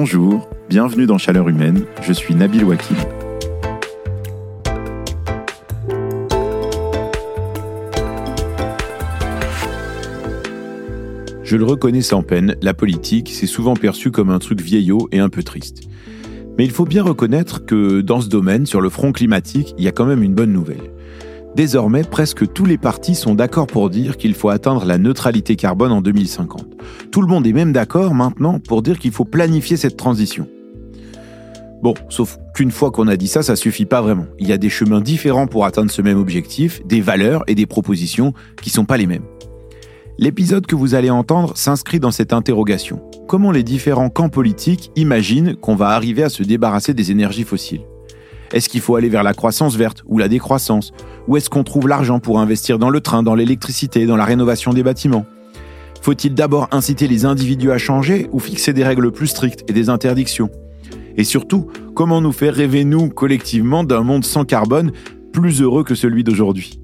Bonjour, bienvenue dans Chaleur Humaine, je suis Nabil Wakil. Je le reconnais sans peine, la politique, c'est souvent perçu comme un truc vieillot et un peu triste. Mais il faut bien reconnaître que dans ce domaine, sur le front climatique, il y a quand même une bonne nouvelle. Désormais, presque tous les partis sont d'accord pour dire qu'il faut atteindre la neutralité carbone en 2050. Tout le monde est même d'accord maintenant pour dire qu'il faut planifier cette transition. Bon, sauf qu'une fois qu'on a dit ça, ça suffit pas vraiment. Il y a des chemins différents pour atteindre ce même objectif, des valeurs et des propositions qui sont pas les mêmes. L'épisode que vous allez entendre s'inscrit dans cette interrogation. Comment les différents camps politiques imaginent qu'on va arriver à se débarrasser des énergies fossiles? Est-ce qu'il faut aller vers la croissance verte ou la décroissance Ou est-ce qu'on trouve l'argent pour investir dans le train, dans l'électricité, dans la rénovation des bâtiments Faut-il d'abord inciter les individus à changer ou fixer des règles plus strictes et des interdictions Et surtout, comment nous faire rêver, nous, collectivement, d'un monde sans carbone plus heureux que celui d'aujourd'hui?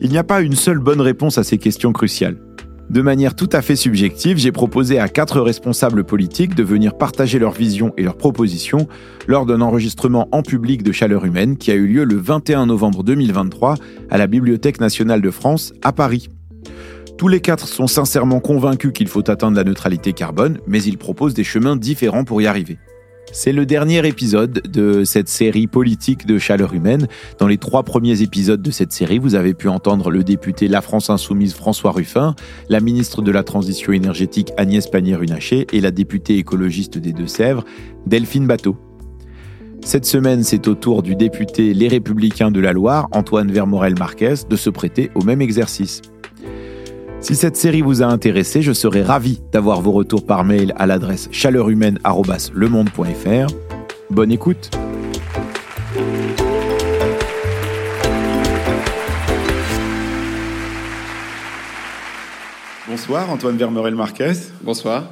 Il n'y a pas une seule bonne réponse à ces questions cruciales. De manière tout à fait subjective, j'ai proposé à quatre responsables politiques de venir partager leurs visions et leurs propositions lors d'un enregistrement en public de Chaleur Humaine qui a eu lieu le 21 novembre 2023 à la Bibliothèque nationale de France à Paris. Tous les quatre sont sincèrement convaincus qu'il faut atteindre la neutralité carbone, mais ils proposent des chemins différents pour y arriver. C'est le dernier épisode de cette série politique de chaleur humaine. Dans les trois premiers épisodes de cette série, vous avez pu entendre le député La France Insoumise François Ruffin, la ministre de la Transition énergétique Agnès Pannier-Runacher et la députée écologiste des Deux-Sèvres, Delphine Bateau. Cette semaine, c'est au tour du député Les Républicains de la Loire, Antoine Vermorel-Marquez, de se prêter au même exercice. Si cette série vous a intéressé, je serai ravi d'avoir vos retours par mail à l'adresse chaleurumaine.lemonde.fr. Bonne écoute Bonsoir Antoine Vermorel-Marquez. Bonsoir.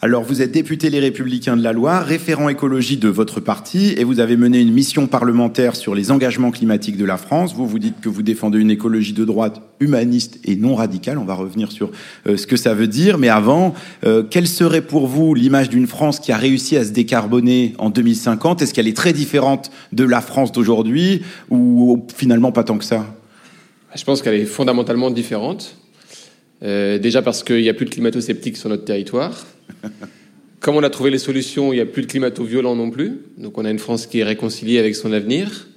Alors, vous êtes député Les Républicains de la Loire, référent écologie de votre parti, et vous avez mené une mission parlementaire sur les engagements climatiques de la France. Vous vous dites que vous défendez une écologie de droite humaniste et non radicale. On va revenir sur euh, ce que ça veut dire. Mais avant, euh, quelle serait pour vous l'image d'une France qui a réussi à se décarboner en 2050 Est-ce qu'elle est très différente de la France d'aujourd'hui ou finalement pas tant que ça? Je pense qu'elle est fondamentalement différente. Euh, déjà parce qu'il n'y a plus de climato-sceptiques sur notre territoire. Comme on a trouvé les solutions, il n'y a plus de climato-violents non plus. Donc on a une France qui est réconciliée avec son avenir.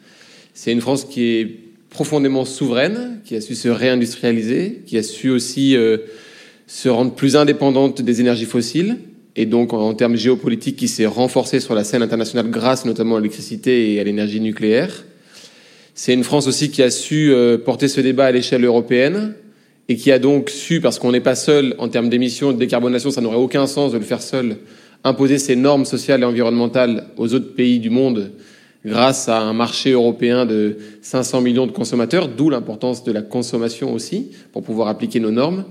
C'est une France qui est profondément souveraine, qui a su se réindustrialiser, qui a su aussi euh, se rendre plus indépendante des énergies fossiles, et donc en, termes géopolitiques qui s'est renforcée sur la scène internationale grâce notamment à l'électricité et à l'énergie nucléaire. C'est une France aussi qui a su euh, porter ce débat à l'échelle européenne, et qui a donc su, parce qu'on n'est pas seul en termes d'émissions, de décarbonation, ça n'aurait aucun sens de le faire seul, imposer ces normes sociales et environnementales aux autres pays du monde grâce à un marché européen de 500 millions de consommateurs, d'où l'importance de la consommation aussi, pour pouvoir appliquer nos normes.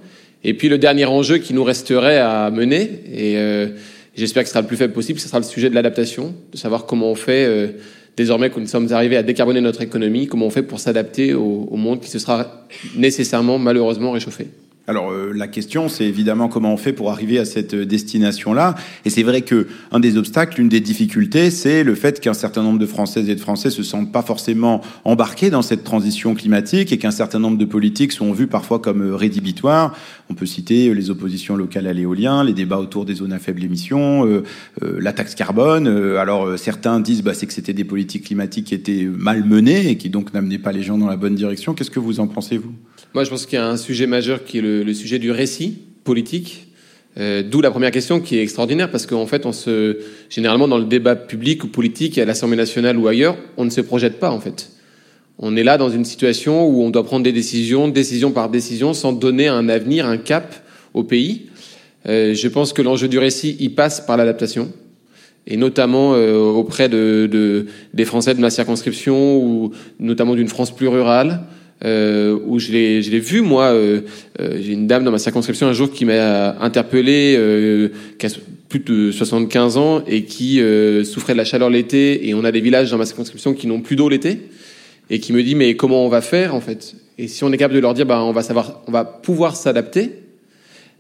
Et puis le dernier enjeu qui nous resterait à mener, et euh, j'espère que ce sera le plus faible possible, ce sera le sujet de l'adaptation, de savoir comment on fait euh, désormais que nous sommes arrivés à décarboner notre économie, comment on fait pour s'adapter au, monde qui se sera nécessairement, malheureusement, réchauffé? Alors euh, la question, c'est évidemment comment on fait pour arriver à cette euh, destination-là. Et c'est vrai que un des obstacles, une des difficultés, c'est le fait qu'un certain nombre de Françaises et de Français se sentent pas forcément embarqués dans cette transition climatique et qu'un certain nombre de politiques sont vus parfois comme euh, rédhibitoires. On peut citer les oppositions locales à l'éolien, les débats autour des zones à faible émission, la taxe carbone. alors certains disent bah, que c'était des politiques climatiques qui étaient mal menées et qui donc n'amenaient pas les gens dans la bonne direction. Qu'est-ce que vous en pensez vous? Moi, je pense qu'il y a un sujet majeur qui est le, sujet du récit politique. Euh, d'où la première question qui est extraordinaire parce qu'en fait, on se, généralement dans le débat public ou politique, à l'Assemblée nationale ou ailleurs, on ne se projette pas en fait. On est là dans une situation où on doit prendre des décisions, décision par décision, sans donner un avenir, un cap au pays. Euh, je pense que l'enjeu du récit, il passe par l'adaptation, et notamment euh, auprès de, de, des Français de ma circonscription ou notamment d'une France plus rurale euh, où je l'ai, je l'ai vu moi. Euh, euh, j'ai une dame dans ma circonscription un jour qui m'a interpellé, euh, qui a plus de 75 ans et qui euh, souffrait de la chaleur l'été. Et on a des villages dans ma circonscription qui n'ont plus d'eau l'été et qui me dit mais comment on va faire en fait? Et si on est capable de leur dire bah on va savoir, on va pouvoir s'adapter,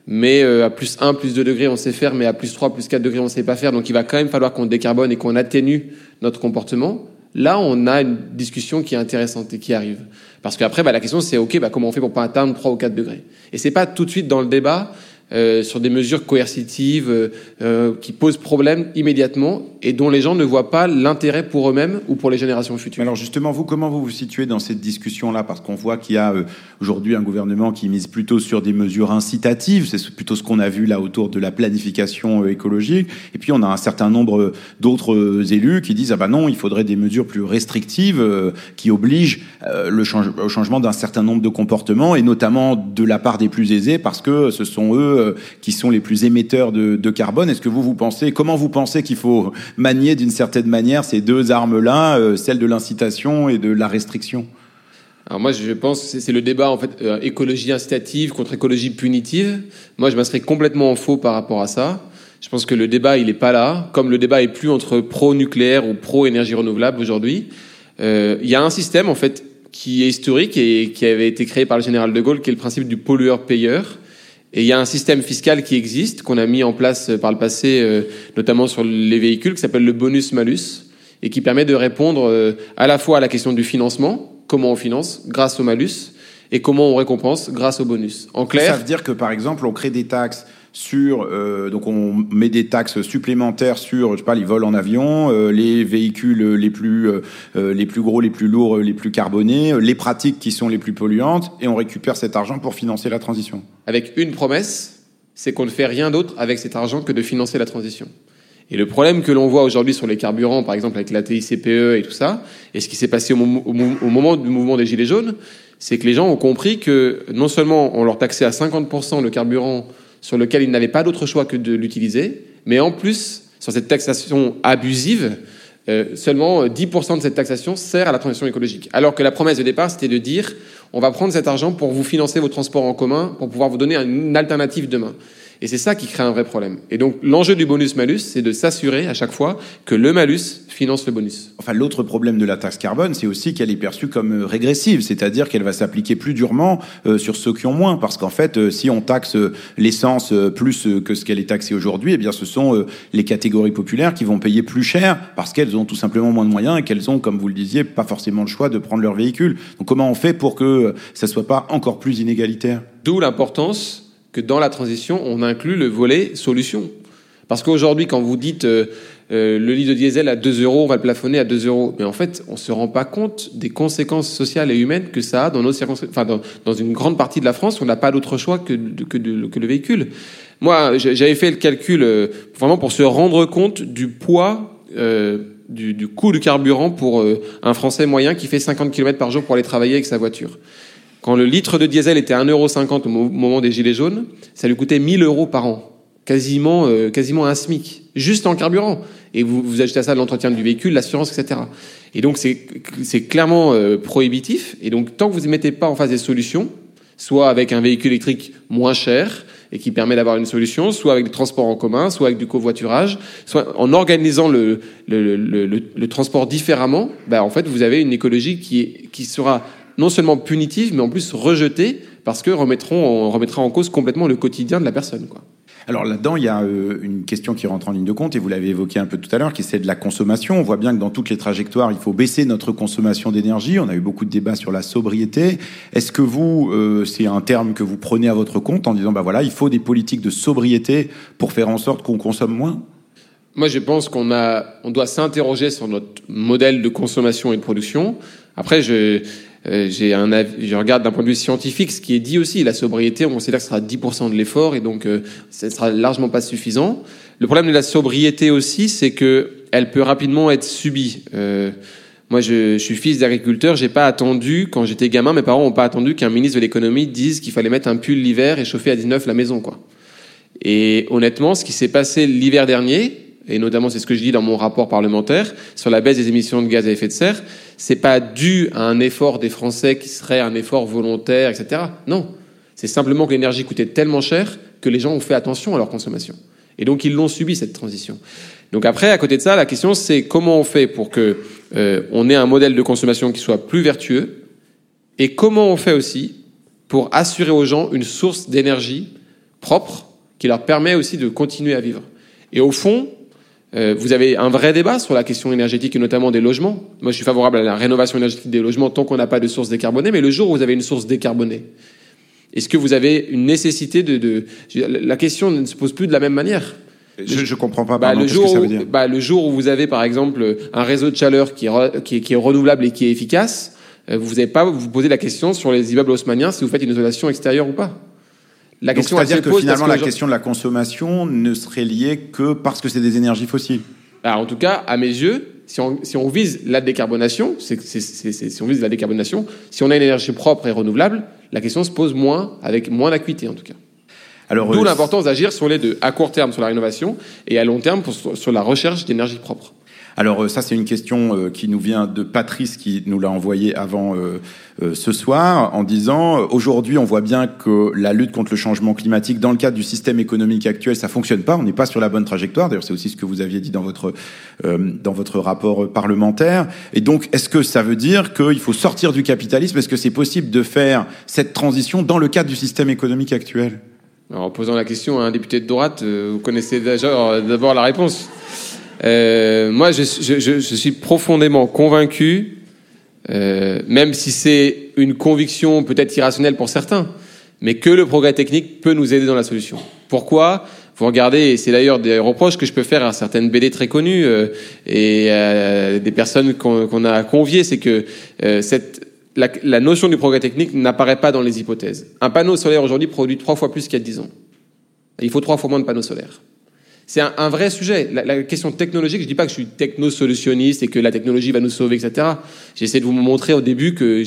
mais à plus 1, plus 2 degrés, on sait faire, mais à plus 3, plus 4 degrés, on sait pas faire. Donc il va quand même falloir qu'on décarbone et qu'on atténue notre comportement. Là, on a une discussion qui est intéressante et qui arrive. Parce qu'après, bah, la question, c'est OK, bah, comment on fait pour pas atteindre 3 ou 4 degrés? Et c'est pas tout de suite dans le débat euh, sur des mesures coercitives euh, euh, qui posent problème immédiatement et dont les gens ne voient pas l'intérêt pour eux-mêmes ou pour les générations futures. Alors justement, vous, comment vous vous situez dans cette discussion-là? Parce qu'on voit qu'il y a aujourd'hui un gouvernement qui mise plutôt sur des mesures incitatives, c'est plutôt ce qu'on a vu là autour de la planification écologique, et puis on a un certain nombre d'autres élus qui disent ah ben non, il faudrait des mesures plus restrictives qui obligent le au changement d'un certain nombre de comportements, et notamment de la part des plus aisés, parce que ce sont eux euh, qui sont les plus émetteurs de, carbone. Est-ce que vous vous pensez, comment vous pensez qu'il faut manier d'une certaine manière ces deux armes-là, euh, celle de l'incitation et de la restriction? Alors moi, je pense que c'est le débat en fait euh, écologie incitative contre écologie punitive. Moi, je m'inscris complètement en faux par rapport à ça. Je pense que le débat, il n'est pas là. Comme le débat est plus entre pro-nucléaire ou pro-énergie renouvelable aujourd'hui, il y a un système en fait qui est historique et qui avait été créé par le général de Gaulle, qui est le principe du pollueur-payeur. Et il y a un système fiscal qui existe, qu'on a mis en place euh, par le passé, euh, notamment sur les véhicules, qui s'appelle le bonus-malus, et qui permet de répondre euh, à la fois à la question du financement, comment on finance, grâce au malus, et comment on récompense, grâce au bonus. En clair... Ça veut dire que, par exemple, on crée des taxes sur euh, donc on met des taxes supplémentaires sur je sais pas les vols en avion, euh, les véhicules les plus euh, les plus gros, les plus lourds, les plus carbonés, les pratiques qui sont les plus polluantes et on récupère cet argent pour financer la transition. Avec une promesse, c'est qu'on ne fait rien d'autre avec cet argent que de financer la transition. Et le problème que l'on voit aujourd'hui sur les carburants, par exemple avec la TICPE et tout ça, et ce qui s'est passé au, au moment du mouvement des Gilets jaunes, c'est que les gens ont compris que non seulement on leur taxait à 50% le carburant sur lequel ils n'avaient pas d'autre choix que de l'utiliser, mais en plus, sur cette taxation abusive, euh, seulement 10% de cette taxation sert à la transition écologique. Alors que la promesse de départ, c'était de dire, on va prendre cet argent pour vous financer vos transports en commun, pour pouvoir vous donner une alternative demain. Et c'est ça qui crée un vrai problème. Et donc l'enjeu du bonus-malus, c'est de s'assurer à chaque fois que le malus finance le bonus. Enfin, l'autre problème de la taxe carbone, c'est aussi qu'elle est perçue comme euh, régressive, c'est-à-dire qu'elle va s'appliquer plus durement euh, sur ceux qui ont moins, parce qu'en fait, euh, si on taxe l'essence plus que ce qu'elle est taxée aujourd'hui, eh bien, ce sont les catégories populaires qui vont payer plus cher parce qu'elles ont tout simplement moins de moyens et qu'elles ont, comme vous le disiez, pas forcément le choix de prendre leur véhicule. Donc, comment on fait pour que ça soit pas encore plus inégalitaire? D'où l'importance que dans la transition, on inclut le volet solution. Parce qu'aujourd'hui, quand vous dites euh, euh, le litre de diesel à 2 euros, on va le plafonner à 2 euros, mais en fait, on se rend pas compte des conséquences sociales et humaines que ça a dans nos enfin, dans, dans une grande partie de la France, on n'a pas d'autre choix que, que, le véhicule. Moi, j'avais fait le calcul euh, vraiment pour se rendre compte du poids du, du, coût du carburant pour un Français moyen qui fait 50 km par jour pour aller travailler avec sa voiture. Quand le litre de diesel était à 1,50€ au moment des Gilets jaunes, ça lui coûtait 1000 euros par an. Quasiment, euh, quasiment un SMIC. Juste en carburant. Et vous, vous ajoutez à ça l'entretien du véhicule, l'assurance, etc. Et donc, c'est clairement euh, prohibitif. Et donc, tant que vous ne mettez pas en face des solutions, soit avec un véhicule électrique moins cher, et qui permet d'avoir une solution, soit avec des transports en commun, soit avec du covoiturage, soit en organisant le, le, le, le transport différemment, ben en fait, vous avez une écologie qui, qui sera non seulement punitive, mais en plus rejetée, parce que remettront, on remettra en cause complètement le quotidien de la personne. Alors là-dedans, il y a euh, une question qui rentre en ligne de compte, et vous l'avez évoqué un peu tout à l'heure, qui c'est de la consommation. On voit bien que dans toutes les trajectoires, il faut baisser notre consommation d'énergie. On a eu beaucoup de débats sur la sobriété. Est-ce que vous, euh, c'est un terme que vous prenez à votre compte en disant, bah voilà, il faut des politiques de sobriété pour faire en sorte qu'on consomme moins? Moi, je pense qu'on a, on doit s'interroger sur notre modèle de consommation et de production. Après, je, euh, j'ai un je regarde d'un point de vue scientifique ce qui est dit aussi. La sobriété, on considère que ce sera 10% de l'effort et donc euh, ce sera largement pas suffisant. Le problème de la sobriété aussi, c'est que elle peut rapidement être subie. Euh, moi, je, je, suis fils d'agriculteur. J'ai pas attendu, quand j'étais gamin, mes parents ont pas attendu qu'un ministre de l'économie dise qu'il fallait mettre un pull l'hiver et chauffer à 19 la maison, quoi. Et honnêtement, ce qui s'est passé l'hiver dernier, et notamment c'est ce que je dis dans mon rapport parlementaire sur la baisse des émissions de gaz à effet de serre, c'est pas dû à un effort des Français qui serait un effort volontaire, etc. Non, c'est simplement que l'énergie coûtait tellement cher que les gens ont fait attention à leur consommation. Et donc ils l'ont subi cette transition. Donc après, à côté de ça, la question c'est comment on fait pour que euh, on ait un modèle de consommation qui soit plus vertueux, et comment on fait aussi pour assurer aux gens une source d'énergie propre qui leur permet aussi de continuer à vivre. Et au fond, euh, vous avez un vrai débat sur la question énergétique et notamment des logements. Moi, je suis favorable à la rénovation énergétique des logements tant qu'on n'a pas de source décarbonée, mais le jour où vous avez une source décarbonée, est-ce que vous avez une nécessité de, de... La question ne se pose plus de la même manière. Je ne comprends pas. Bah, le, jour que ça veut dire? Bah, le jour où vous avez, par exemple, un réseau de chaleur qui est, qui est, qui est renouvelable et qui est efficace, euh, vous n'avez pas vous poser la question sur les immeubles haussmanniens si vous faites une isolation extérieure ou pas. La question c'est-à-dire que finalement la question de la consommation ne serait liée que parce que c'est des énergies fossiles. Alors, bah, en tout cas, à mes yeux, si on, si on vise la décarbonation, c'est, si on vise la décarbonation, si on a une énergie propre et renouvelable, la question se pose moins, avec moins d'acuité en tout cas. Alors, D'où euh, l'importance d'agir sur les deux, à court terme sur la rénovation et à long terme sur la recherche d'énergie propre. Alors euh, ça, c'est une question euh, qui nous vient de Patrice qui nous l'a envoyé avant ce soir en disant aujourd'hui, on voit bien que la lutte contre le changement climatique dans le cadre du système économique actuel, ça fonctionne pas. On n'est pas sur la bonne trajectoire. D'ailleurs, c'est aussi ce que vous aviez dit dans votre dans votre rapport parlementaire. Et donc, est-ce que ça veut dire qu'il faut sortir du capitalisme? Est-ce que c'est possible de faire cette transition dans le cadre du système économique actuel? En posant la question à un député de droite, euh, vous connaissez déjà euh, d'abord la réponse. Euh, moi, je, je, je, suis profondément convaincu, euh, même si c'est une conviction peut-être irrationnelle pour certains, mais que le progrès technique peut nous aider dans la solution. Pourquoi? Vous regardez, et c'est d'ailleurs des reproches que je peux faire à certaines BD très connues euh, et des personnes qu'on a conviées, c'est que cette la, notion du progrès technique n'apparaît pas dans les hypothèses. Un panneau solaire aujourd'hui produit trois fois plus qu'il y a dix ans. Il faut trois fois moins de panneaux solaires. C'est un, vrai sujet. La, question technologique, je dis pas que je suis techno-solutionniste et que la technologie va nous sauver, etc. J'essaie de vous montrer au début que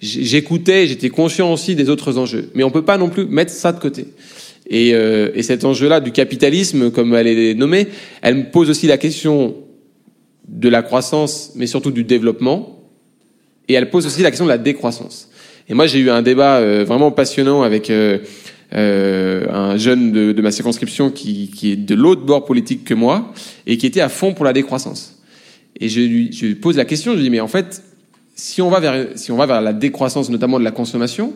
j'écoutais, j'étais conscient aussi des autres enjeux. Mais on peut pas non plus mettre ça de côté. Et, euh, et cet enjeu-là du capitalisme, comme elle est nommée, elle me pose aussi la question de la croissance, mais surtout du développement et elle pose aussi la question de la décroissance. Et moi, j'ai eu un débat euh, vraiment passionnant avec euh, euh, un jeune de, ma circonscription qui, est de l'autre bord politique que moi et qui était à fond pour la décroissance. Et je lui, je lui pose la question, je lui dis, mais en fait, si on va vers, si on va vers la décroissance, notamment de la consommation,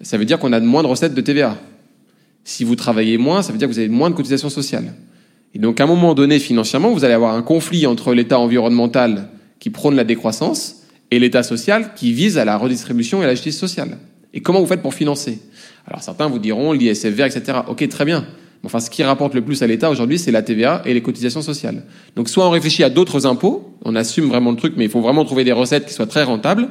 ça veut dire qu'on a moins de recettes de TVA. Si vous travaillez moins, ça veut dire que vous avez moins de cotisations sociales. Et donc, à un moment donné, financièrement, vous allez avoir un conflit entre l'État environnemental qui prône la décroissance et l'État social qui vise à la redistribution et à la justice sociale. Et comment vous faites pour financer? Alors certains vous diront l'ISF vert, etc. Ok, très bien. Enfin, ce qui rapporte le plus à l'État aujourd'hui, c'est la TVA et les cotisations sociales. Donc, soit on réfléchit à d'autres impôts, on assume vraiment le truc, mais il faut vraiment trouver des recettes qui soient très rentables.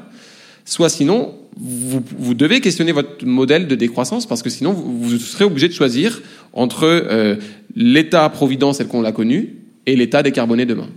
Soit sinon, vous, vous devez questionner votre modèle de décroissance parce que sinon, vous, serez obligé de choisir entre euh, l'État-providence tel qu'on l'a connu et l'État décarboné demain.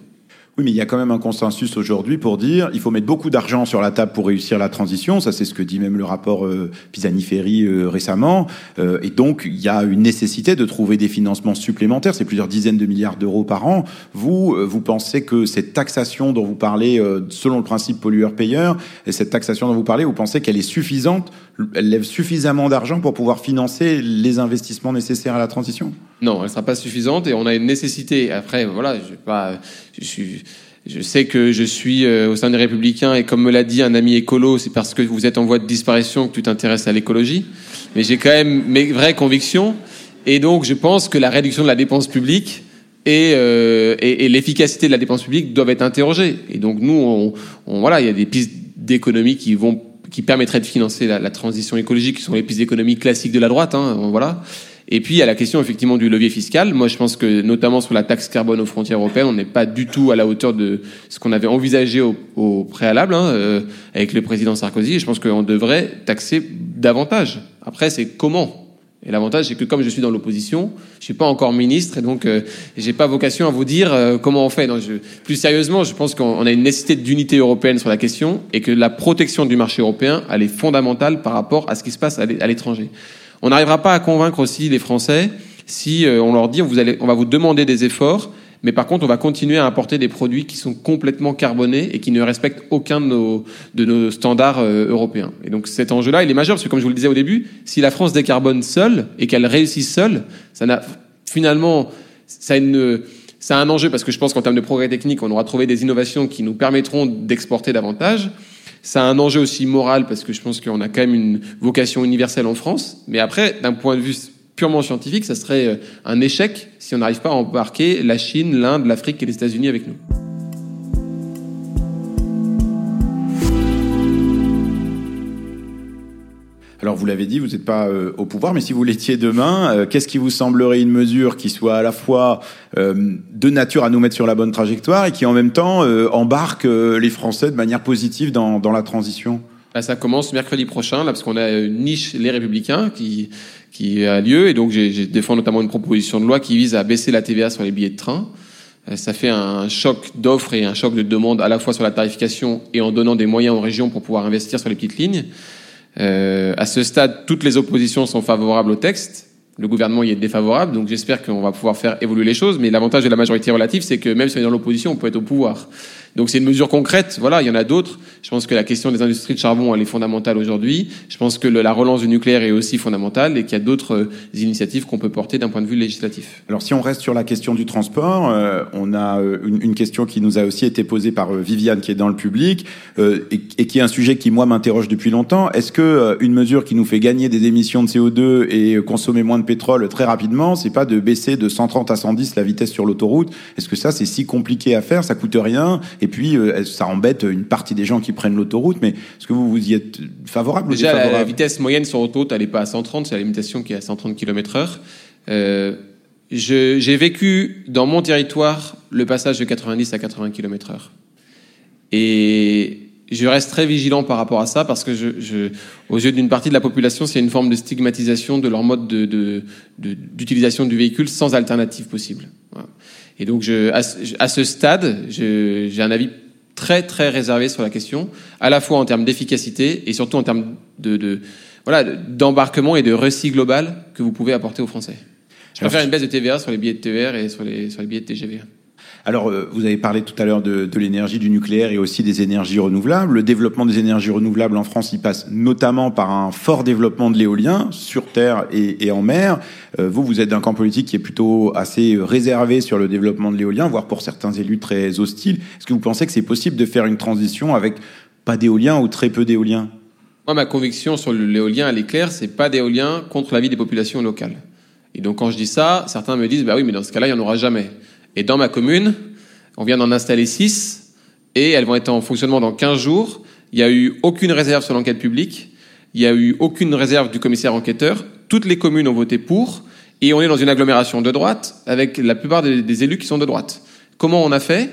Oui, mais il y a quand même un consensus aujourd'hui pour dire il faut mettre beaucoup d'argent sur la table pour réussir la transition. Ça, c'est ce que dit même le rapport euh, Pisani-Ferry euh, récemment. Euh, et donc, il y a une nécessité de trouver des financements supplémentaires. C'est plusieurs dizaines de milliards d'euros par an. Vous, vous pensez que cette taxation dont vous parlez, selon le principe pollueur-payeur, et cette taxation dont vous parlez, vous pensez qu'elle est suffisante? Elle lève suffisamment d'argent pour pouvoir financer les investissements nécessaires à la transition? Non, elle ne sera pas suffisante. Et on a une nécessité. Après, voilà, je je suis je sais que je suis euh, au sein des Républicains et comme me l'a dit un ami écolo, c'est parce que vous êtes en voie de disparition que tu t'intéresses à l'écologie. Mais j'ai quand même mes vraies convictions et donc je pense que la réduction de la dépense publique et, euh, et l'efficacité de la dépense publique doivent être interrogées. Et donc nous, on, on voilà, il y a des pistes d'économie qui vont qui permettraient de financer la, la, transition écologique, qui sont les pistes d'économie classiques de la droite. Hein, voilà. Et puis, il y a la question effectivement du levier fiscal. Moi, je pense que notamment sur la taxe carbone aux frontières européennes, on n'est pas du tout à la hauteur de ce qu'on avait envisagé au, au préalable hein, euh, avec le président Sarkozy. Je pense qu'on devrait taxer davantage. Après, c'est comment? Et l'avantage, c'est que comme je suis dans l'opposition, je suis pas encore ministre et donc euh, j'ai pas vocation à vous dire euh, comment on fait. je, plus sérieusement, je pense qu'on a une nécessité d'unité européenne sur la question et que la protection du marché européen, elle est fondamentale par rapport à ce qui se passe à l'étranger. On n'arrivera pas à convaincre aussi les Français si euh, on leur dit vous allez, on va vous demander des efforts, mais par contre on va continuer à importer des produits qui sont complètement carbonés et qui ne respectent aucun de nos, de nos standards euh, européens. Et donc cet enjeu-là, il est majeur parce que comme je vous le disais au début, si la France décarbone seule et qu'elle réussit seule, ça n'a finalement ça a une un enjeu parce que je pense qu'en termes de progrès technique, on aura trouvé des innovations qui nous permettront d'exporter davantage. Ça a un enjeu aussi moral parce que je pense qu'on a quand même une vocation universelle en France. Mais après, d'un point de vue purement scientifique, ça serait euh, un échec si on n'arrive pas à embarquer la Chine, l'Inde, l'Afrique et les États-Unis avec nous. Alors vous l'avez dit, vous n'êtes pas euh, au pouvoir, mais si vous l'étiez demain, euh, qu'est-ce qui vous semblerait une mesure qui soit à la fois euh, de nature à nous mettre sur la bonne trajectoire et qui en même temps embarque les Français de manière positive dans, la transition? Bah, Ça commence mercredi prochain, là, parce qu'on a une niche Les Républicains qui, qui a lieu, et donc j'ai défends notamment une proposition de loi qui vise à baisser la TVA sur les billets de train. Ça fait un choc d'offres et un choc de demande à la fois sur la tarification et en donnant des moyens aux régions pour pouvoir investir sur les petites lignes. Euh, à ce stade, toutes les oppositions sont favorables au texte. Le gouvernement y est défavorable, donc j'espère qu'on va pouvoir faire évoluer les choses. Mais l'avantage de la majorité relative, c'est que même si on est dans l'opposition, on peut être au pouvoir. Donc c'est une mesure concrète. Voilà, il y en a d'autres. Je pense que la question des industries de charbon, elle est fondamentale aujourd'hui. Je pense que la relance du nucléaire est aussi fondamentale et qu'il y a d'autres euh, initiatives qu'on peut porter d'un point de vue législatif. Alors si on reste sur la question du transport, euh, on a euh, une, question qui nous a aussi été posée par Viviane qui est dans le public et, qui est un sujet qui moi m'interroge depuis longtemps. Est-ce que une mesure qui nous fait gagner des émissions de CO2 et consommer moins de pétrole très rapidement, c'est pas de baisser de 130 à 110 la vitesse sur l'autoroute? Est-ce que ça c'est si compliqué à faire? Ça coûte rien puis, euh, ça embête une partie des gens qui prennent l'autoroute. Mais est-ce que vous, vous y êtes favorable Déjà, ou défavorable la, vitesse moyenne sur autoroute, elle n'est pas à 130, c'est la limitation qui est à 130 km/h. Euh, j'ai vécu dans mon territoire le passage de 90 à 80 km/h. Et je reste très vigilant par rapport à ça parce que, je, je, aux yeux d'une partie de la population, c'est une forme de stigmatisation de leur mode d'utilisation de, de, du véhicule sans alternative possible. Voilà. Et donc, je, à, ce stade, j'ai un avis très très réservé sur la question, à la fois en termes d'efficacité et surtout en termes de, de voilà d'embarquement et de récit global que vous pouvez apporter aux Français. Je préfère une baisse de TVA sur les billets de TER et sur les, sur les billets de TGV. Alors, euh, vous avez parlé tout à l'heure de, de l'énergie du nucléaire et aussi des énergies renouvelables. Le développement des énergies renouvelables en France, il passe notamment par un fort développement de l'éolien sur terre et, et en mer. Euh, vous, vous êtes d'un camp politique qui est plutôt assez réservé sur le développement de l'éolien, voire pour certains élus très hostile. Est-ce que vous pensez que c'est possible de faire une transition avec pas d'éolien ou très peu d'éolien? Moi, ma conviction sur l'éolien, elle est claire, c'est pas d'éolien contre la vie des populations locales. Et donc, quand je dis ça, certains me disent, bah oui, mais dans ce cas-là, il n'y en aura jamais. Et dans ma commune, on vient d'en installer 6 et elles vont être en fonctionnement dans 15 jours. Il n'y a eu aucune réserve sur l'enquête publique. Il n'y a eu aucune réserve du commissaire enquêteur. Toutes les communes ont voté pour. Et on est dans une agglomération de droite avec la plupart des, élus qui sont de droite. Comment on a fait?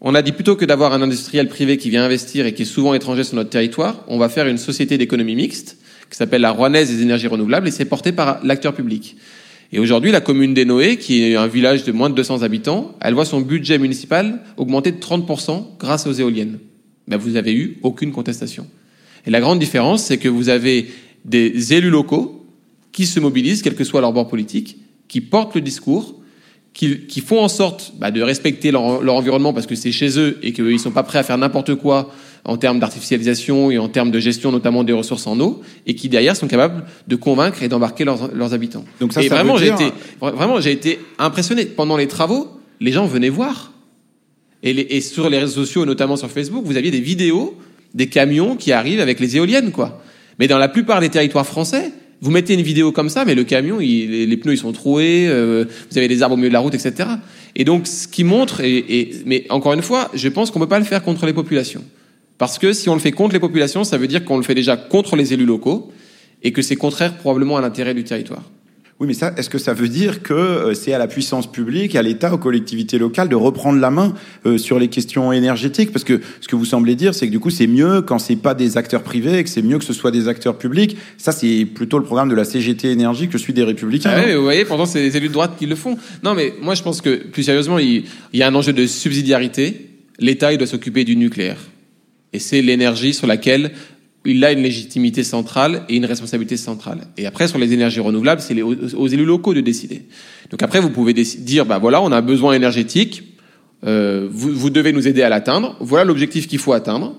On a dit plutôt que d'avoir un industriel privé qui vient investir et qui est souvent étranger sur notre territoire, on va faire une société d'économie mixte qui s'appelle la Rouennaise des énergies renouvelables et c'est porté par l'acteur public. Et aujourd'hui, la commune des Noé, qui est un village de moins de 200 habitants, elle voit son budget municipal augmenter de 30% grâce aux éoliennes. Ben, vous n'avez eu aucune contestation. Et la grande différence, c'est que vous avez des élus locaux qui se mobilisent, quel que soit leur bord politique, qui portent le discours, qui, qui font en sorte bah, de respecter leur, leur, environnement parce que c'est chez eux et qu'ils ne sont pas prêts à faire n'importe quoi en termes d'artificialisation et en termes de gestion notamment des ressources en eau, et qui derrière sont capables de convaincre et d'embarquer leurs, leurs, habitants. Donc ça, et vraiment, j'ai été vraiment j'ai été impressionné pendant les travaux. Les gens venaient voir. Et, les, et, sur les réseaux sociaux, notamment sur Facebook, vous aviez des vidéos des camions qui arrivent avec les éoliennes, quoi. Mais dans la plupart des territoires français, vous mettez une vidéo comme ça, mais le camion, il, les, pneus ils sont troués, euh, vous avez des arbres au milieu de la route, etc. Et donc, ce qui montre, et, et mais encore une fois, je pense qu'on ne peut pas le faire contre les populations. Parce que si on le fait contre les populations, ça veut dire qu'on le fait déjà contre les élus locaux et que c'est contraire probablement à l'intérêt du territoire. Oui, mais ça, est-ce que ça veut dire que euh, c'est à la puissance publique, à l'État, aux collectivités locales de reprendre la main euh, sur les questions énergétiques? Parce que ce que vous semblez dire, c'est que du coup, c'est mieux quand c'est pas des acteurs privés, que c'est mieux que ce soit des acteurs publics. Ça, c'est plutôt le programme de la CGT Énergie que celui des Républicains. Ah oui, vous voyez, pourtant, c'est les élus de droite qui le font. Non, mais moi, je pense que plus sérieusement, il, il y a un enjeu de subsidiarité. L'État, il doit s'occuper du nucléaire. Et c'est l'énergie sur laquelle il a une légitimité centrale et une responsabilité centrale. Et après, sur les énergies renouvelables, c'est aux, élus locaux de décider. Donc après, vous pouvez dire, bah voilà, on a un besoin énergétique, euh, vous, vous, devez nous aider à l'atteindre, voilà l'objectif qu'il faut atteindre,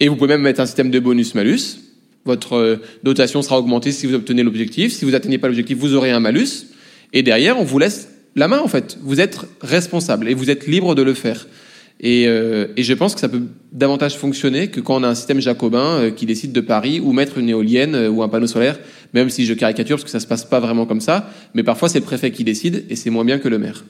et vous pouvez même mettre un système de bonus-malus. Votre euh, dotation sera augmentée si vous obtenez l'objectif. Si vous n'atteignez pas l'objectif, vous aurez un malus. Et derrière, on vous laisse la main, en fait. Vous êtes responsable et vous êtes libre de le faire. Et, euh, et, je pense que ça peut davantage fonctionner que quand on a un système jacobin euh, qui décide de Paris ou mettre une éolienne euh, ou un panneau solaire, même si je caricature parce que ça se passe pas vraiment comme ça. Mais parfois c'est le préfet qui décide et c'est moins bien que le maire.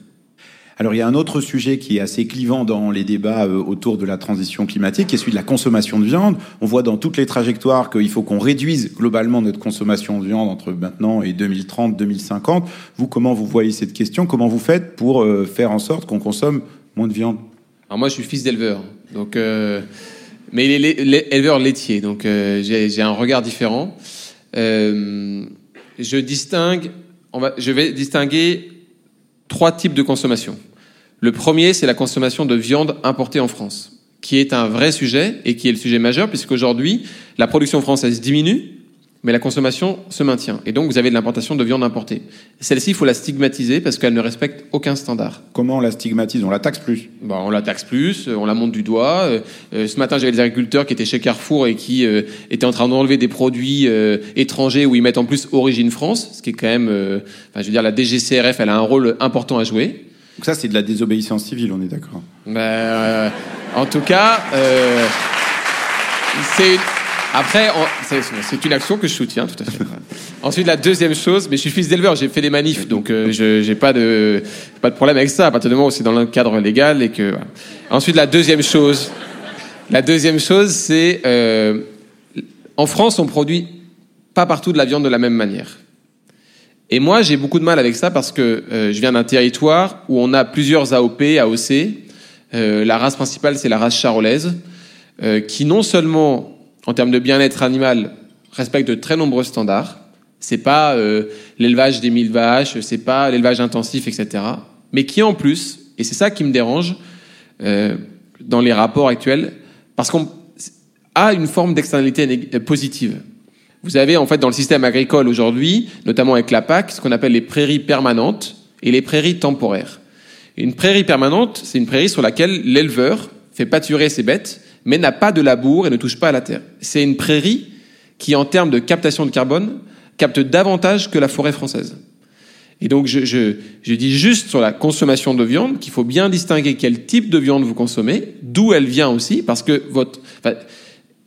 Alors il y a un autre sujet qui est assez clivant dans les débats euh, autour de la transition climatique, qui est celui de la consommation de viande. On voit dans toutes les trajectoires qu'il faut qu'on réduise globalement notre consommation de viande entre maintenant et 2030, 2050. Vous, comment vous voyez cette question? Comment vous faites pour faire en sorte qu'on consomme moins de viande? Alors moi, je suis fils d'éleveur, donc euh, mais il est éleveur laitier, donc j'ai un regard différent. je distingue, on va, je vais distinguer trois types de consommation. Le premier, c'est la consommation de viande importée en France, qui est un vrai sujet et qui est le sujet majeur, puisqu'aujourd'hui, la production française diminue, mais la consommation se maintient. Et donc, vous avez de l'importation de viande importée. Celle-ci, il faut la stigmatiser parce qu'elle ne respecte aucun standard. Comment on la stigmatise? On la taxe plus bon, On la taxe plus, on la monte du doigt. Euh, euh, ce matin, j'avais des agriculteurs qui étaient chez Carrefour et qui euh, étaient en train d'enlever des produits étrangers où ils mettent en plus origine France, ce qui est quand même... enfin, je veux dire, la DGCRF, elle a un rôle important à jouer. Donc ça, c'est de la désobéissance civile, on est d'accord ben, En tout cas, c'est après, c'est une action que je soutiens, tout à fait. Ensuite, la deuxième chose, mais je suis fils d'éleveur, j'ai fait des manifs, donc euh, je j'ai pas de pas de problème avec ça à partir du moment où c'est dans le cadre légal et que. Ensuite, la deuxième chose, la deuxième chose, c'est euh, en France, on produit pas partout de la viande de la même manière. Et moi, j'ai beaucoup de mal avec ça parce que euh, je viens d'un territoire où on a plusieurs AOP, AOC. Euh, la race principale, c'est la race charolaise, qui non seulement en termes de bien-être animal, respecte de très nombreux standards. C'est pas euh, l'élevage des mille vaches, c'est pas l'élevage intensif, etc. Mais qui en plus, et c'est ça qui me dérange euh, dans les rapports actuels, parce qu'on a une forme d'externalité euh, positive. Vous avez en fait dans le système agricole aujourd'hui, notamment avec la PAC, ce qu'on appelle les prairies permanentes et les prairies temporaires. Une prairie permanente, c'est une prairie sur laquelle l'éleveur fait pâturer ses bêtes mais n'a pas de labour et ne touche pas à la terre. C'est une prairie qui, en termes de captation de carbone, capte davantage que la forêt française. Et donc, je, je, je dis juste sur la consommation de viande qu'il faut bien distinguer quel type de viande vous consommez, d'où elle vient aussi, parce que votre, enfin,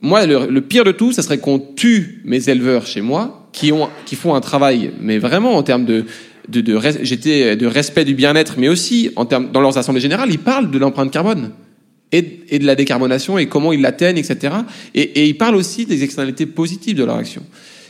moi, le, pire de tout, ça serait qu'on tue mes éleveurs chez moi, qui ont, qui font un travail, mais vraiment en termes de, de, de, de respect du bien-être, mais aussi en termes, dans leurs assemblées générales, ils parlent de l'empreinte carbone et, de la décarbonation et comment ils l'atteignent, etc. Et, et, ils parlent aussi des externalités positives de leur action.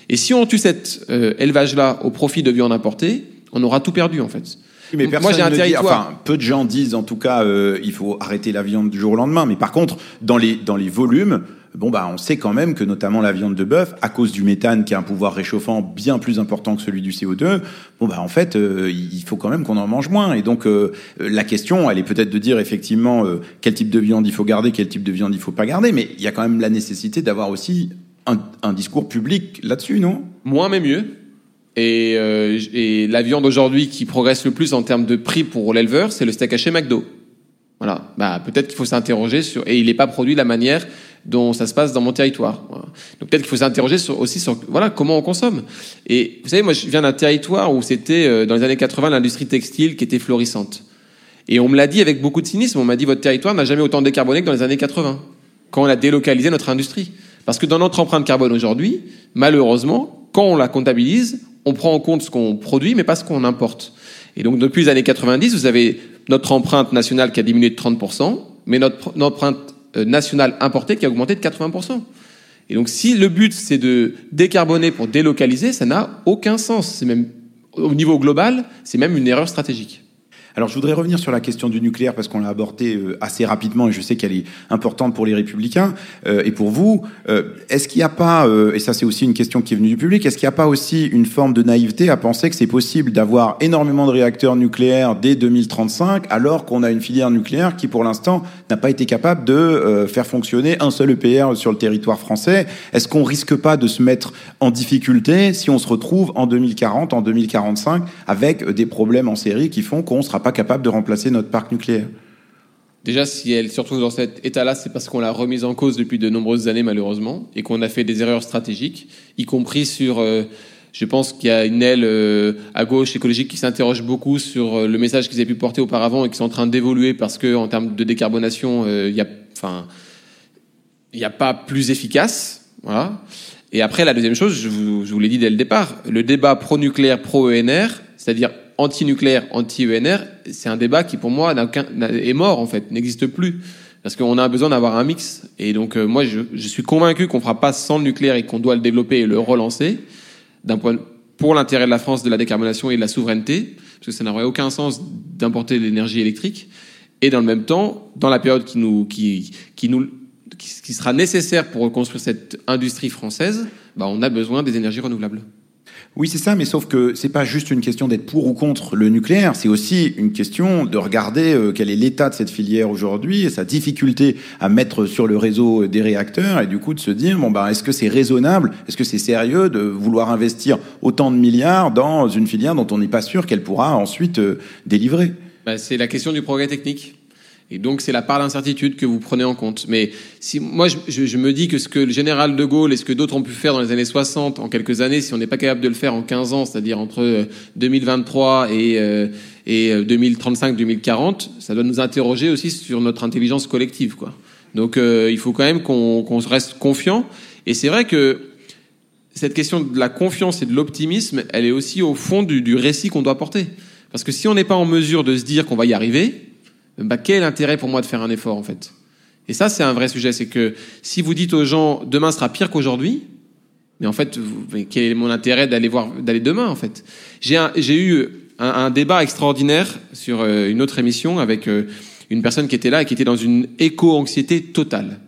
Et si on tue cet euh, élevage-là au profit de viande importée, on aura tout perdu en fait. Mais moi j'ai un territoire. enfin, peu de gens disent en tout cas, euh, il faut arrêter la viande du jour au lendemain. Mais par contre, dans les dans les volumes, bon bah on sait quand même que notamment la viande de bœuf, à cause du méthane qui a un pouvoir réchauffant bien plus important que celui du CO2, bon bah en fait euh, il faut quand même qu'on en mange moins. Et donc euh, la question, elle est peut-être de dire effectivement euh, quel type de viande il faut garder, quel type de viande il faut pas garder, mais il y a quand même la nécessité d'avoir aussi un, un, discours public là-dessus, non? Moins mais mieux. Et, et la viande aujourd'hui qui progresse le plus en termes de prix pour l'éleveur, c'est le steak haché McDo. Voilà. Bah, peut-être qu'il faut s'interroger sur. Et il n'est pas produit de la manière dont ça se passe dans mon territoire. Donc peut-être qu'il faut s'interroger aussi sur voilà comment on consomme. Et vous savez, moi je viens d'un territoire où c'était euh, dans les années 80 l'industrie textile qui était florissante. Et on me l'a dit avec beaucoup de cynisme. On m'a dit votre territoire n'a jamais autant décarboné que dans les années 80, quand on a délocalisé notre industrie. Parce que dans notre empreinte carbone aujourd'hui, malheureusement, quand on la comptabilise, on prend en compte ce qu'on produit, mais pas ce qu'on importe. Et donc depuis les années 90, vous avez notre empreinte nationale qui a diminué de 30%, mais notre, empreinte euh, nationale importée qui a augmenté de 80%. Et donc si le but c'est de décarboner pour délocaliser, ça n'a aucun sens. C'est même au niveau global, c'est même une erreur stratégique. Alors je voudrais revenir sur la question du nucléaire parce qu'on l'a abordée euh, assez rapidement et je sais qu'elle est importante pour les républicains euh, et pour vous. Euh, est-ce qu'il n'y a pas, et ça c'est aussi une question qui est venue du public, est-ce qu'il n'y a pas aussi une forme de naïveté à penser que c'est possible d'avoir énormément de réacteurs nucléaires dès 2035 alors qu'on a une filière nucléaire qui pour l'instant n'a pas été capable de faire fonctionner un seul EPR sur le territoire français? Est-ce qu'on risque pas de se mettre en difficulté si on se retrouve en 2040, en 2045 avec des problèmes en série qui font qu'on sera pas capable de remplacer notre parc nucléaire Déjà, si elle se retrouve dans cet état-là, c'est parce qu'on l'a remise en cause depuis de nombreuses années, malheureusement, et qu'on a fait des erreurs stratégiques, y compris sur euh, Je pense qu'il y a une aile euh, à gauche écologique qui s'interroge beaucoup sur euh, le message qu'ils avaient pu porter auparavant et qui sont en train d'évoluer parce que en termes de décarbonation, il y a, n'y a pas plus efficace. Voilà. Et après, la deuxième chose, je vous l'ai dit dès le départ, le débat pro-nucléaire, pro-ENR, c'est-à-dire anti-nucléaire, anti-ENR, c'est un débat qui pour moi est mort en fait, n'existe plus. Parce qu'on a besoin d'avoir un mix. Et donc moi, je, je suis convaincu qu'on fera pas sans le nucléaire et qu'on doit le développer et le relancer d'un point pour l'intérêt de la France de la décarbonation et de la souveraineté, parce que ça n'aurait aucun sens d'importer de l'énergie électrique. Et dans le même temps, dans la période qui nous, qui, qui nous, qui sera nécessaire pour reconstruire cette industrie française, bah, on a besoin des énergies renouvelables. Oui, c'est ça, mais sauf que c'est pas juste une question d'être pour ou contre le nucléaire, c'est aussi une question de regarder euh, quel est l'état de cette filière aujourd'hui et sa difficulté à mettre sur le réseau des réacteurs et du coup de se dire bon bah est-ce que c'est raisonnable, est-ce que c'est sérieux de vouloir investir autant de milliards dans une filière dont on n'est pas sûr qu'elle pourra ensuite euh, délivrer? Bah, c'est la question du progrès technique. Et donc, c'est la part d'incertitude que vous prenez en compte. Mais si, moi, je, je, me dis que ce que le général de Gaulle et ce que d'autres ont pu faire dans les années 60, en quelques années, si on n'est pas capable de le faire en 15 ans, c'est-à-dire entre 2023 euh, et, et 2035-2040, euh, ça doit nous interroger aussi sur notre intelligence collective. Quoi. Donc, euh, il faut quand même qu'on qu reste confiant. Et c'est vrai que cette question de la confiance et de l'optimisme, elle est aussi au fond du, du récit qu'on doit porter. Parce que si on n'est pas en mesure de se dire qu'on va y arriver, bah, quel intérêt pour moi de faire un effort en fait? Et ça, c'est un vrai sujet. C'est que si vous dites aux gens demain sera pire qu'aujourd'hui, mais en fait, quel est mon intérêt d'aller voir d'aller demain en fait? J'ai eu un, débat extraordinaire sur euh, une autre émission avec euh, une personne qui était là et qui était dans une éco-anxiété totale.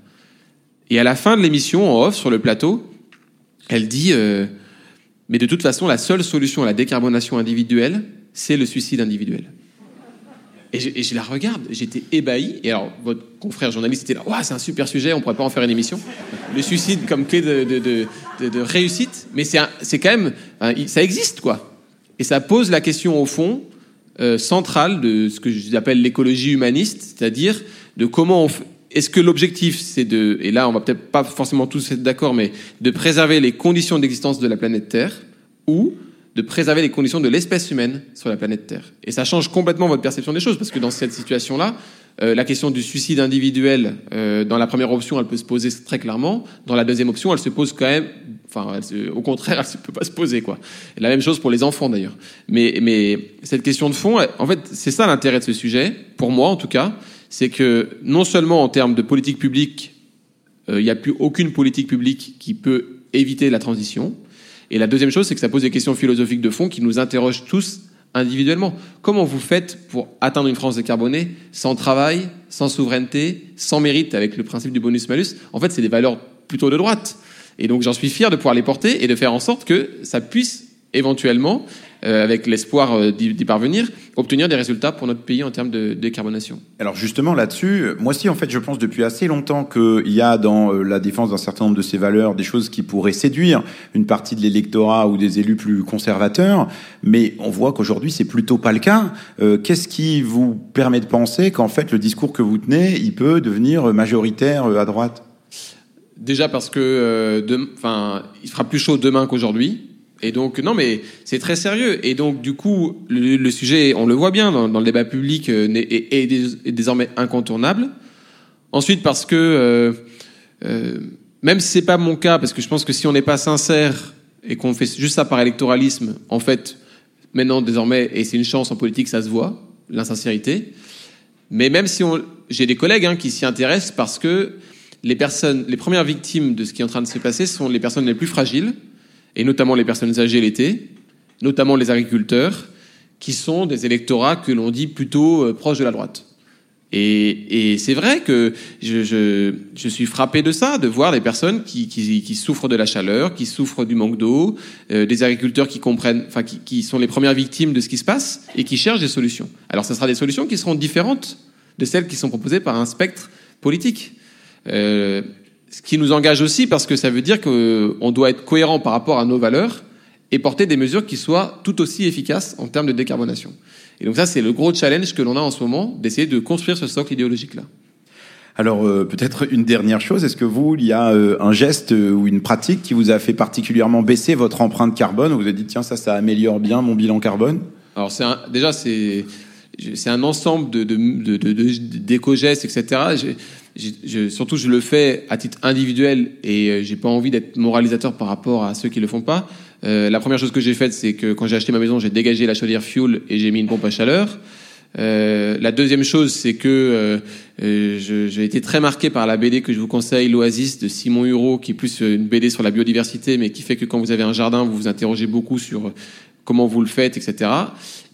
Et à la fin de l'émission, en off sur le plateau, elle dit euh, mais de toute façon, la seule solution à la décarbonation individuelle, c'est le suicide individuel. Et je, la regarde, j'étais ébahi. Et alors, votre confrère journaliste était là, ouais, c'est un super sujet, on pourrait pas en faire une émission. Le suicide comme clé de, de, de, de réussite, mais c'est quand même, ça existe quoi. Et ça pose la question au fond euh, centrale de ce que j'appelle l'écologie humaniste, c'est-à-dire de comment on est-ce que l'objectif, c'est de, et là on va peut-être pas forcément tous être d'accord, mais de préserver les conditions d'existence de la planète Terre, ou de préserver les conditions de l'espèce humaine sur la planète Terre. Et ça change complètement votre perception des choses, parce que dans cette situation-là, euh, la question du suicide individuel, euh, dans la première option, elle peut se poser très clairement. Dans la deuxième option, elle se pose quand même. Enfin, au contraire, elle ne peut pas se poser, quoi. Et la même chose pour les enfants, d'ailleurs. Mais, mais cette question de fond, en fait, c'est ça l'intérêt de ce sujet, pour moi en tout cas, c'est que non seulement en termes de politique publique, euh, il n'y a plus aucune politique publique qui peut éviter la transition, et la deuxième chose, c'est que ça pose des questions philosophiques de fond qui nous interrogent tous individuellement. Comment vous faites pour atteindre une France décarbonée sans travail, sans souveraineté, sans mérite avec le principe du bonus-malus? En fait, c'est des valeurs plutôt de droite. Et donc j'en suis fier de pouvoir les porter et de faire en sorte que ça puisse éventuellement euh, avec l'espoir euh, d'y parvenir, obtenir des résultats pour notre pays en termes de décarbonation. Alors justement là-dessus, moi aussi en fait je pense depuis assez longtemps qu'il y a dans euh, la défense d'un certain nombre de ces valeurs des choses qui pourraient séduire une partie de l'électorat ou des élus plus conservateurs, mais on voit qu'aujourd'hui c'est plutôt pas le cas. Qu'est-ce qui vous permet de penser qu'en fait le discours que vous tenez, il peut devenir majoritaire à droite? Déjà parce que, enfin, il fera plus chaud demain qu'aujourd'hui. Et donc, non, mais c'est très sérieux. Et donc, du coup, le, sujet, on le voit bien dans, le débat public, euh, est, désormais incontournable. Ensuite, parce que, euh, euh, même si c'est pas mon cas, parce que je pense que si on n'est pas sincère et qu'on fait juste ça par électoralisme, en fait, maintenant, désormais, et c'est une chance en politique, ça se voit, l'insincérité. Mais même si on, j'ai des collègues hein, qui s'y intéressent parce que les personnes, les premières victimes de ce qui est en train de se passer sont les personnes les plus fragiles, et notamment les personnes âgées l'été, notamment les agriculteurs, qui sont des électorats que l'on dit plutôt euh, proches de la droite. Et, c'est vrai que je, suis frappé de ça, de voir des personnes qui, souffrent de la chaleur, qui souffrent du manque d'eau, euh, des agriculteurs qui comprennent, enfin qui, qui, sont les premières victimes de ce qui se passe et qui cherchent des solutions. Alors, ce sera des solutions qui seront différentes de celles qui sont proposées par un spectre politique. Euh, ce qui nous engage aussi parce que ça veut dire qu'on doit être cohérent par rapport à nos valeurs et porter des mesures qui soient tout aussi efficaces en termes de décarbonation. Et donc ça, c'est le gros challenge que l'on a en ce moment, d'essayer de construire ce socle idéologique-là. Alors euh, peut-être une dernière chose, est-ce que vous, il y a euh, un geste euh, ou une pratique qui vous a fait particuliément baisser votre empreinte carbone? Vous vous avez dit tiens ça, ça améliore bien mon bilan carbone? Alors c'est déjà c'est c'est un ensemble de, de, de, d'éco-gestes, etc. Je, surtout, je le fais à titre individuel et j'ai pas envie d'être moralisateur par rapport à ceux qui le font pas. Euh, la première chose que j'ai faite, c'est que quand j'ai acheté ma maison, j'ai dégagé la chaudière fuel et j'ai mis une pompe à chaleur. Euh, la deuxième chose, c'est que euh, euh, j'ai été très marqué par la BD que je vous conseille, l'Oasis de Simon Hureau, qui est plus une BD sur la biodiversité, mais qui fait que quand vous avez un jardin, vous vous interrogez beaucoup sur comment vous le faites, etc.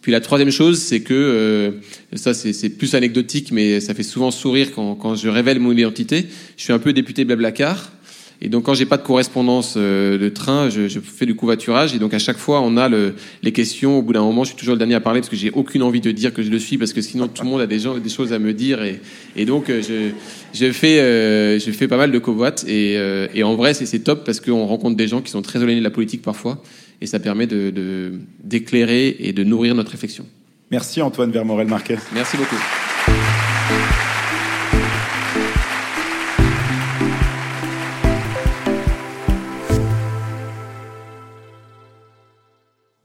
Puis la troisième chose, c'est que ça c'est plus anecdotique, mais ça fait souvent sourire quand, quand je révèle mon identité. Je suis un peu député Blablacar. Et donc quand j'ai pas de correspondance euh, de train, je, je, fais du covoiturage. Et donc à chaque fois, on a le, les questions. Au bout d'un moment, je suis toujours le dernier à parler parce que j'ai aucune envie de dire que je le suis parce que sinon tout le monde a des, gens, des choses à me dire. Et, et donc euh, je, je fais euh, je fais pas mal de covoites et, euh, et en vrai c'est top parce qu'on rencontre des gens qui sont très éloignés de la politique parfois et ça permet de d'éclairer et de nourrir notre réflexion. Merci Antoine Vermorel-Marquez. Merci beaucoup.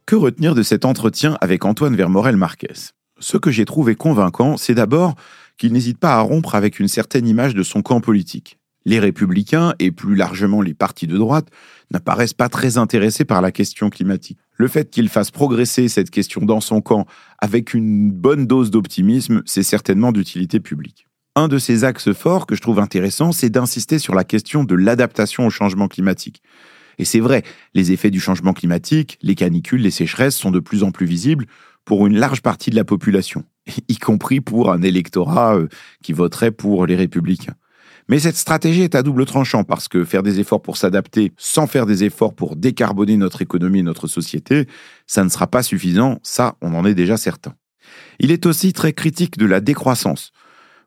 Que retenir de cet entretien avec Antoine Vermorel-Marquez? Ce que j'ai trouvé convaincant, c'est d'abord qu'il n'hésite pas à rompre avec une certaine image de son camp politique. Les républicains, et plus largement les partis de droite, n'apparaissent pas très intéressés par la question climatique. Le fait qu'il fasse progresser cette question dans son camp avec une bonne dose d'optimisme, c'est certainement d'utilité publique. Un de ces axes forts que je trouve intéressant, c'est d'insister sur la question de l'adaptation au changement climatique. Et c'est vrai, les effets du changement climatique, les canicules, les sécheresses sont de plus en plus visibles pour une large partie de la population, y compris pour un électorat euh, qui voterait pour les républicains. Mais cette stratégie est à double tranchant parce que faire des efforts pour s'adapter sans faire des efforts pour décarboner notre économie et notre société, ça ne sera pas suffisant, ça on en est déjà certain. Il est aussi très critique de la décroissance.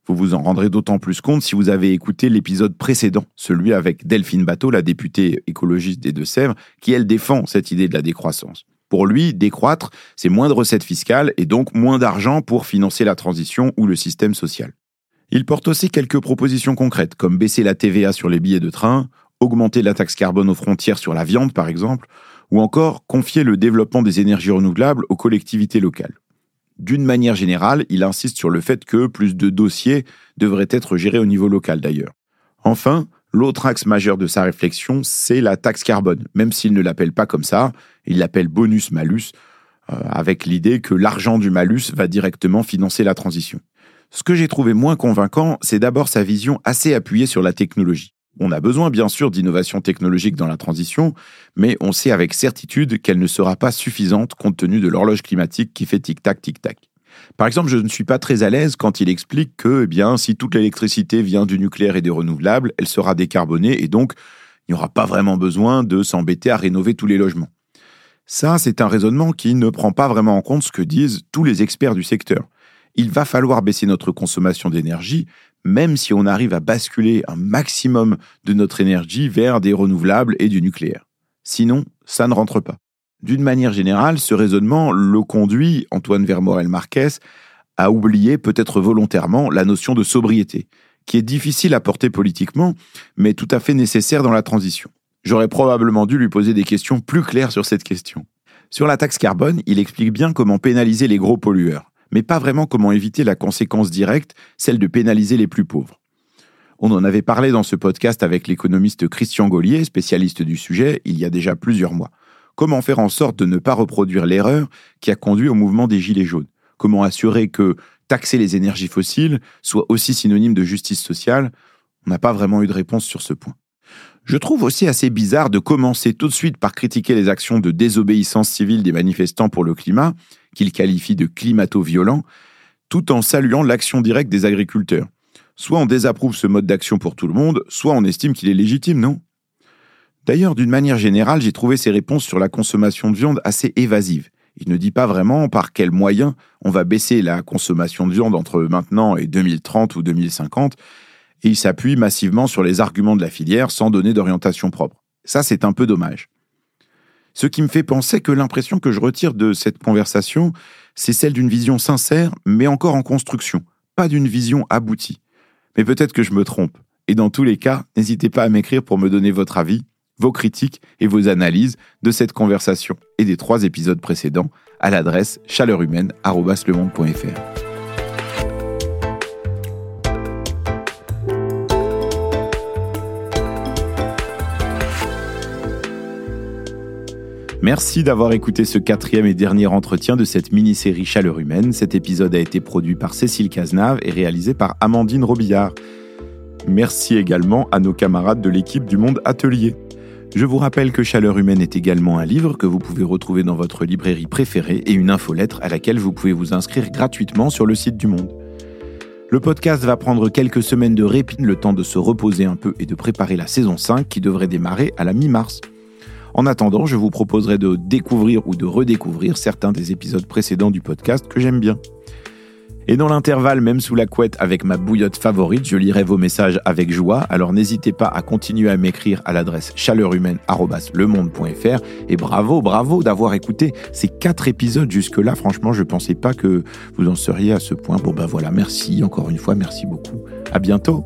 Vous vous en rendrez d'autant plus compte si vous avez écouté l'épisode précédent, celui avec Delphine Bateau, la députée écologiste des Deux-Sèvres, qui elle défend cette idée de la décroissance. Pour lui, décroître, c'est moins de recettes fiscales et donc moins d'argent pour financer la transition ou le système social. Il porte aussi quelques propositions concrètes, comme baisser la TVA sur les billets de train, augmenter la taxe carbone aux frontières sur la viande par exemple, ou encore confier le développement des énergies renouvelables aux collectivités locales. D'une manière générale, il insiste sur le fait que plus de dossiers devraient être gérés au niveau local d'ailleurs. Enfin, l'autre axe majeur de sa réflexion, c'est la taxe carbone. Même s'il ne l'appelle pas comme ça, il l'appelle bonus-malus, euh, avec l'idée que l'argent du malus va directement financer la transition. Ce que j'ai trouvé moins convaincant, c'est d'abord sa vision assez appuyée sur la technologie. On a besoin bien sûr d'innovation technologique dans la transition, mais on sait avec certitude qu'elle ne sera pas suffisante compte tenu de l'horloge climatique qui fait tic-tac, tic-tac. Par exemple, je ne suis pas très à l'aise quand il explique que, eh bien, si toute l'électricité vient du nucléaire et des renouvelables, elle sera décarbonée et donc il n'y aura pas vraiment besoin de s'embêter à rénover tous les logements. Ça, c'est un raisonnement qui ne prend pas vraiment en compte ce que disent tous les experts du secteur. Il va falloir baisser notre consommation d'énergie, même si on arrive à basculer un maximum de notre énergie vers des renouvelables et du nucléaire. Sinon, ça ne rentre pas. D'une manière générale, ce raisonnement le conduit, Antoine Vermorel-Marquez, à oublier peut-être volontairement la notion de sobriété, qui est difficile à porter politiquement, mais tout à fait nécessaire dans la transition. J'aurais probablement dû lui poser des questions plus claires sur cette question. Sur la taxe carbone, il explique bien comment pénaliser les gros pollueurs mais pas vraiment comment éviter la conséquence directe, celle de pénaliser les plus pauvres. On en avait parlé dans ce podcast avec l'économiste Christian Gaulier, spécialiste du sujet, il y a déjà plusieurs mois. Comment faire en sorte de ne pas reproduire l'erreur qui a conduit au mouvement des Gilets jaunes? Comment assurer que taxer les énergies fossiles soit aussi synonyme de justice sociale? On n'a pas vraiment eu de réponse sur ce point. Je trouve aussi assez bizarre de commencer tout de suite par critiquer les actions de désobéissance civile des manifestants pour le climat, qu'il qualifie de climato-violent, tout en saluant l'action directe des agriculteurs. Soit on désapprouve ce mode d'action pour tout le monde, soit on estime qu'il est légitime, non? D'ailleurs, d'une manière générale, j'ai trouvé ses réponses sur la consommation de viande assez évasives. Il ne dit pas vraiment par quels moyens on va baisser la consommation de viande entre maintenant et 2030 ou 2050, et il s'appuie massivement sur les arguments de la filière sans donner d'orientation propre. Ça, c'est un peu dommage. Ce qui me fait penser que l'impression que je retire de cette conversation, c'est celle d'une vision sincère, mais encore en construction, pas d'une vision aboutie. Mais peut-être que je me trompe. Et dans tous les cas, n'hésitez pas à m'écrire pour me donner votre avis, vos critiques et vos analyses de cette conversation et des trois épisodes précédents à l'adresse chaleurumaine.fr. Merci d'avoir écouté ce quatrième et dernier entretien de cette mini-série Chaleur Humaine. Cet épisode a été produit par Cécile Cazenave et réalisé par Amandine Robillard. Merci également à nos camarades de l'équipe du Monde Atelier. Je vous rappelle que Chaleur Humaine est également un livre que vous pouvez retrouver dans votre librairie préférée et une infolettre à laquelle vous pouvez vous inscrire gratuitement sur le site du Monde. Le podcast va prendre quelques semaines de répit, le temps de se reposer un peu et de préparer la saison 5 qui devrait démarrer à la mi-mars. En attendant, je vous proposerai de découvrir ou de redécouvrir certains des épisodes précédents du podcast que j'aime bien. Et dans l'intervalle, même sous la couette avec ma bouillotte favorite, je lirai vos messages avec joie. Alors n'hésitez pas à continuer à m'écrire à l'adresse chaleurumaine.lemonde.fr. Et bravo, bravo d'avoir écouté ces quatre épisodes jusque-là. Franchement, je ne pensais pas que vous en seriez à ce point. Bon ben voilà, merci encore une fois, merci beaucoup. À bientôt.